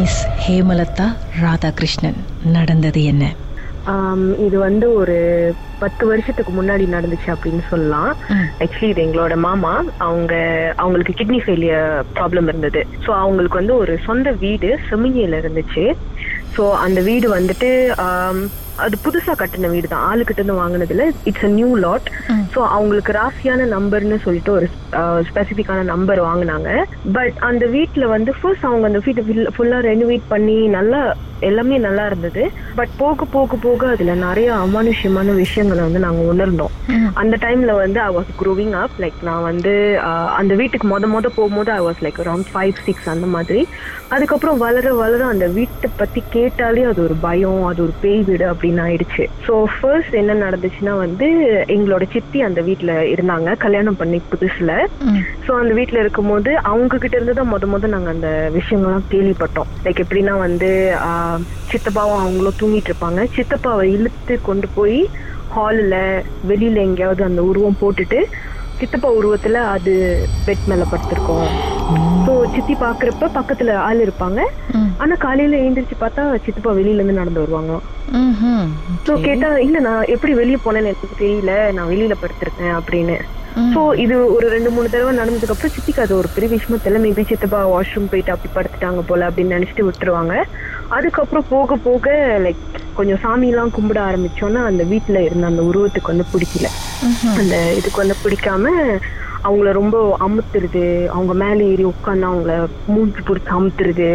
Miss Hemalatha Radhakrishnan. நடந்தது என்ன? இது வந்து ஒரு பத்து வருஷத்துக்கு முன்னாடி நடந்துச்சு அப்படின்னு சொல்லலாம். ஆக்சுவலி இது எங்களோட மாமா. அவங்க அவங்களுக்கு கிட்னி ஃபெயிலியர் ப்ராப்ளம் இருந்தது. ஸோ அவங்களுக்கு வந்து ஒரு சொந்த வீடு செமிஞ்சியில இருந்துச்சு. ஸோ அந்த வீடு வந்துட்டு அது புதுசா கட்டின வீடு தான் ஆளுக்கிட்ட இருந்து வாங்கினதுல it's a new lot. So அவங்களுக்கு ராசியான நம்பர்னு சொல்லிட்டு ஒரு ஸ்பெசிஃபிக்கான நம்பர் வாங்கினாங்க. பட் அந்த வீட்ல வந்து ஃபர்ஸ்ட் அவங்க அந்த வீட்டை ஃபுல்லா ரெனோவேட் பண்ணி நல்லா எல்லாமே நல்லா இருந்தது. பட் போக போக போக அதுல நிறைய அமானுஷ்யமான விஷயங்களை வந்து நாங்க உணர்ந்தோம். அந்த டைம்ல வந்து I was growing up like நான் வந்து அந்த வீட்டுக்கு மொத மொத போகும்போது I was like around five six அந்த மாதிரி. அதுக்கப்புறம் வளர வளர அந்த வீட்டை பத்தி கேட்டாலே அது ஒரு பயம் அது ஒரு பேய் வீடு அப்படின்னு ஆயிடுச்சு ஸோ ஃபர்ஸ்ட் என்ன நடந்துச்சுன்னா வந்து எங்களோட சித்தி அந்த வீட்ல இருந்தாங்க. கல்யாணம் பண்ணி புதுசுல. ஸோ அந்த வீட்ல இருக்கும்போது அவங்க கிட்ட இருந்து தான் முத முத நாங்க அந்த விஷயங்கள்லாம் கேள்விப்பட்டோம். லைக் எப்படின்னா வந்து சித்தப்பாவும் அவங்களும் தூங்கிட்டு இருப்பாங்க. சித்தப்பாவை இழுத்து கொண்டு போய் ஹாலில் வெளியில எங்கேயாவது அந்த உருவம் போட்டுட்டு சித்தப்பா உருவத்துல அது பெட் மேல படுத்திருக்கோம். ஸோ சித்தி பாக்குறப்ப பக்கத்துல ஆள் இருப்பாங்க. ஆனா காலையில எழுந்திரிச்சு பார்த்தா சித்தப்பா வெளியில இருந்து நடந்து வருவாங்க. ஸோ. கேட்டா இல்ல நான் எப்படி வெளியே போனேன்னு எனக்கு தெரியல நான் வெளியில படுத்திருக்கேன் அப்படின்னு. சோ இது ஒரு ரெண்டு மூணு தடவை நடந்ததுக்கு அப்புறம் சித்திக்கு அது ஒரு பெரிய விஷயமா தெரியல மேபி சித்தப்பா வாஷ்ரூம் போயிட்டு அப்படி படுத்துட்டாங்க போல அப்படின்னு நினைச்சிட்டு விட்டுருவாங்க அதுக்கப்புறம் போக போக லைக் கொஞ்சம் சாமியெல்லாம் கும்பிட ஆரம்பிச்சோன்னா அந்த வீட்டுல இருந்த அந்த உருவத்துக்கு வந்து பிடிக்கல. அந்த இதுக்கு வந்து பிடிக்காம அவங்கள ரொம்ப அமுத்துறது அவங்க மேலே ஏறி உட்காந்து அவங்கள மூச்சு பிடிச்சி அமுத்துறது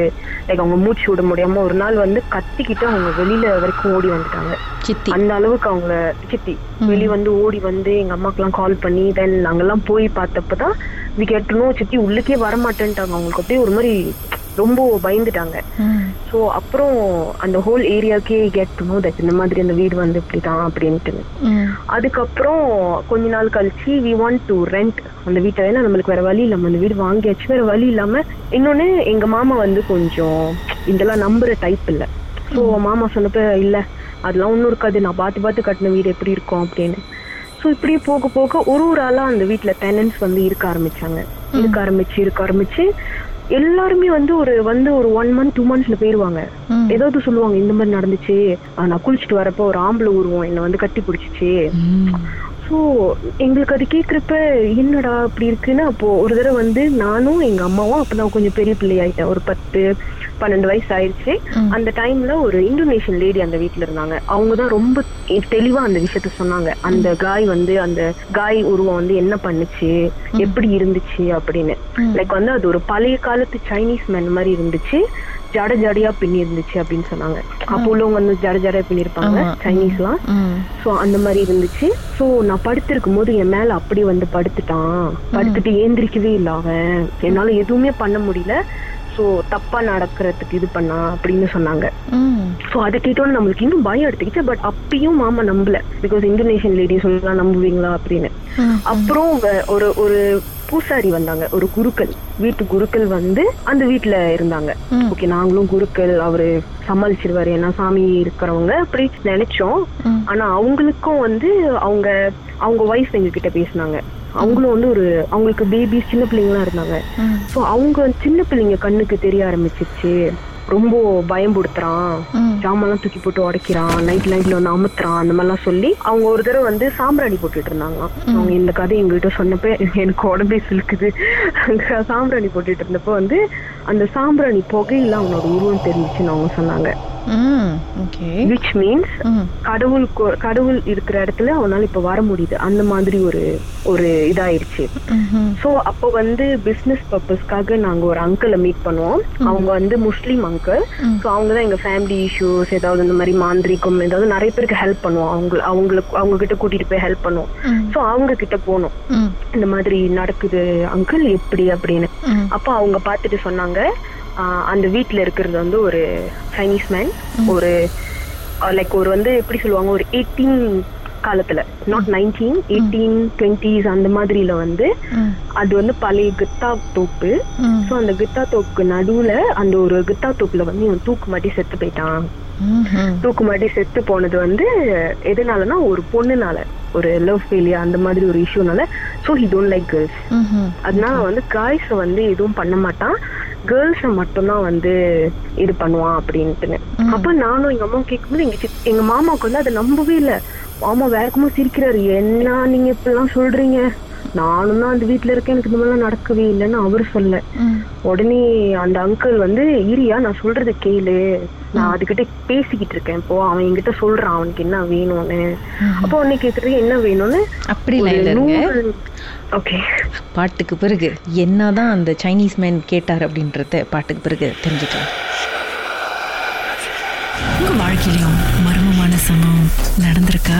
லைக் அவங்க மூச்சு விட முடியாம ஒரு நாள் வந்து கத்திக்கிட்டு அவங்க வெளியில வரைக்கும் ஓடி வந்துட்டாங்க. சித்தி. அந்த அளவுக்கு அவங்க சித்தி வெளிய வந்து ஓடி வந்து எங்க அம்மாக்கெல்லாம் கால் பண்ணி தென் நாங்கெல்லாம் போய் பார்த்தப்பதான் வி கேட்டணும் சித்தி உள்ளுக்கே வர மாட்டேன்ட்டாங்க அவங்களுக்கு அப்படியே ஒரு மாதிரி ரொம்ப பயந்துட்டாங்க. ஸோ அப்புறம் அந்த ஹோல் ஏரியாக்கே கெட் நோ தட் இந்த மாதிரி அந்த வீடு வந்து இப்படிதான் அப்படின்ட்டு. ம். அதுக்கப்புறம் கொஞ்ச நாள் கழிச்சு வி வாண்ட் டு ரெண்ட் அந்த வீட்டை. ஏன்னா நம்மளுக்கு வேற வழி இல்லாம அந்த வீடு வாங்கியாச்சு. வேற வழி இல்லாம இன்னொன்னு எங்க மாமா வந்து கொஞ்சம் இதெல்லாம் நம்புற டைப் இல்ல. ஸோ மாமா சொன்னப்ப இல்ல அதெல்லாம் ஒன்றும் இருக்காது. நான் பார்த்து பார்த்து கட்டின வீடு எப்படி இருக்கும்? அப்படின்னு. ஸோ இப்படியே போக போக ஒரு ஒரு ஆளா அந்த வீட்ல டெனன்ஸ் வந்து இருக்க ஆரம்பிச்சாங்க. இருக்க ஆரம்பிச்சு இருக்க ஆரம்பிச்சு எல்லாருமே வந்து ஒரு வந்து ஒரு ஒன் மந்த் டூ மந்த்ஸ்ல போயிருவாங்க. ஏதாவது சொல்லுவாங்க இந்த மாதிரி நடந்துச்சு. நான் குளிச்சுட்டு வரப்போ ஒரு ஆம்பளை உருவம் என்னை வந்து கட்டி பிடிச்சிச்சு. ஸோ எங்களுக்கு அது கேட்குறப்ப என்னடா அப்படி இருக்குன்னு? அப்போ ஒரு தடவை வந்து நானும் எங்க அம்மாவும் அப்பதான் கொஞ்சம் பெரிய பிள்ளை ஆயிட்டேன். ஒரு பத்து பன்னெண்டு வயசு ஆயிடுச்சு. அந்த டைம்ல ஒரு இந்தோனேஷியன் லேடி அந்த வீட்ல இருந்தாங்க. அவங்க தான் ரொம்ப தெளிவா அந்த விஷயத்த சொன்னாங்க. அந்த காய் வந்து அந்த காய் உருவம் வந்து என்ன பண்ணுச்சு? எப்படி இருந்துச்சு? அப்படின்னு. லைக் வந்து அது ஒரு பழைய காலத்து சைனீஸ் மேன் மாதிரி இருந்துச்சு. ஜட ஜடையா பின்னி இருந்துச்சு அப்படின்னு சொன்னாங்க. அப்போ உள்ளவங்க வந்து ஜட ஜடையா பின்னிருப்பாங்க. சைனீஸ்லாம். சோ அந்த மாதிரி இருந்துச்சு. சோ நான் படுத்திருக்கும் போது என் மேல அப்படி வந்து படுத்துட்டான். படுத்துட்டு ஏந்திரிக்கவே இல்ல அவன். என்னால எதுவுமே பண்ண முடியல. சோ தப்பா நடக்கிறதுக்கு இது பண்ணா அப்படின்னு சொன்னாங்க. சோ அதை கேட்டோன்னு நம்மளுக்கு இன்னும் பயம் எடுத்துக்கிச்சு. பட் அப்பயும் மாமா நம்பல. பிகாஸ் இந்தோனேஷியன் லேடி சொல்லலாம் நம்புவீங்களா அப்படின்னு. அப்புறம் ஒரு ஒரு பூசாரி வந்தாங்க. ஒரு குருக்கள். வீட்டு குருக்கள் வந்து அந்த வீட்ல இருந்தாங்க. ஓகே நாங்களும் குருக்கள். அவரு சமாளிச்சிருவாரு. ஏன்னா சாமி இருக்கிறவங்க. அப்படி நினைச்சோம். ஆனா அவங்களுக்கும் வந்து அவங்க அவங்க ஒய்ஃப் எங்க கிட்ட பேசினாங்க. அவங்களும் வந்து ஒரு அவங்களுக்கு பேபி சின்ன பிள்ளைங்களா இருந்தாங்க. சோ அவங்க சின்ன பிள்ளைங்க கண்ணுக்கு தெரிய ஆரம்பிச்சிருச்சு ரொம்ப பயம்படுத்துறான். ம். ஜாமெல்லாம் தூக்கி போட்டு உடைக்கிறான். நைட் நைட்ல வந்து அமுத்துறான். அந்த மாதிரிலாம் சொல்லி அவங்க ஒரு தடவை வந்து சாம்பிராணி போட்டுட்டு இருந்தாங்களாம் அவங்க இந்த கதை எங்ககிட்ட சொன்னப்ப எனக்கு உடம்பே சிலுக்குது. சாம்பிராணி போட்டுட்டு இருந்தப்போ வந்து அந்த சாம்பிராணி புகையில அவனோட உருவம் தெரிஞ்சுச்சுன்னு அவங்க சொன்னாங்க. Which means. கடவுள் கடவுள் இருக்கிற இடத்துல அவனால இப்ப வர முடியுது அந்த மாதிரி ஒரு ஒரு இதாயிருச்சு. சோ அப்போ வந்து பிசினஸ் பர்பஸ்க்காக நாங்க ஒரு அங்கிளை மீட் பண்ணுவோம் அவங்க வந்து முஸ்லீம் அங்கிள். சோ அவங்க தான் எங்க ஃபேமிலி இஷ்யூஸ் ஏதாவது இந்த மாதிரி மாந்திரிகம் ஏதாவது நிறைய பேருக்கு ஹெல்ப் பண்ணுவோம் அவங்க அவங்களுக்கு அவங்க கிட்ட கூட்டிட்டு போய் ஹெல்ப் பண்ணுவோம். சோ அவங்க கிட்ட போனோம். இந்த மாதிரி நடக்குது அங்கிள் எப்படி அப்படின்னு. அப்போ அவங்க பார்த்துட்டு சொன்னாங்க அந்த வீட்ல இருக்கிறது வந்து ஒரு சைனீஸ் மேன் ஒரு லைக் ஒரு வந்து எப்படி சொல்லுவாங்க ஒரு எயிட்டீன் காலத்துல. நாட் நைன்டீன் எயிட்டீன் டுவெண்ட்டிஸ் அந்த மாதிரில வந்து. அது வந்து பழைய கித்தா தோப்பு. சோ அந்த கித்தா தோப்புக்கு நடுவுல அந்த ஒரு கித்தா தோப்புல வந்து இவன் தூக்கு மாட்டி செத்து போயிட்டான். தூக்கு மாட்டி செத்து போனது வந்து எதனாலனா ஒரு பொண்ணுனால ஒரு லவ் ஃபெயிலியர் அந்த மாதிரி ஒரு இஷ்யூனால so he don't like girls. அதனால வந்து காய்ஸ் வந்து எதுவும் பண்ண மாட்டான். கேர்ள்ஸ மட்டும்தான் வந்து இது பண்ணுவான் அப்படின்ட்டுன்னு. அப்ப நானும் எங்க அம்மா கேட்கும்போது எங்க எங்க மாமாவுக்கு வந்து அதை நம்பவே இல்ல. மாமா வேகமா சிரிக்கிறாரு. என்ன நீங்க இப்படிலாம் சொல்றீங்க? நானும் தான் அந்த வீட்ல இருக்கேன். எனக்கு இந்த மாதிரிலாம் நடக்கவே இல்லைன்னு அவரு சொல்ல உடனே அந்த அங்கிள் வந்து இரியா நான் சொல்றத கேளு. நான் அதுகிட்ட பேசிக்கிட்டு இருக்கேன். இப்போ அவன் என்கிட்ட சொல்றான். அவனுக்கு என்ன வேணும்னு. அப்போ உடனே கேக்குறது என்ன வேணும்னு? இருங்க ஓகே. பாட்டுக்கு பிறகு என்னதான் அந்த சைனீஸ் மேன் கேட்டார் அப்படின்றத பாட்டுக்கு பிறகு தெரிஞ்சுக்கலாம். உங்க வாழ்க்கையிலும் மர்மமான சம்பவம் நடந்திருக்கா?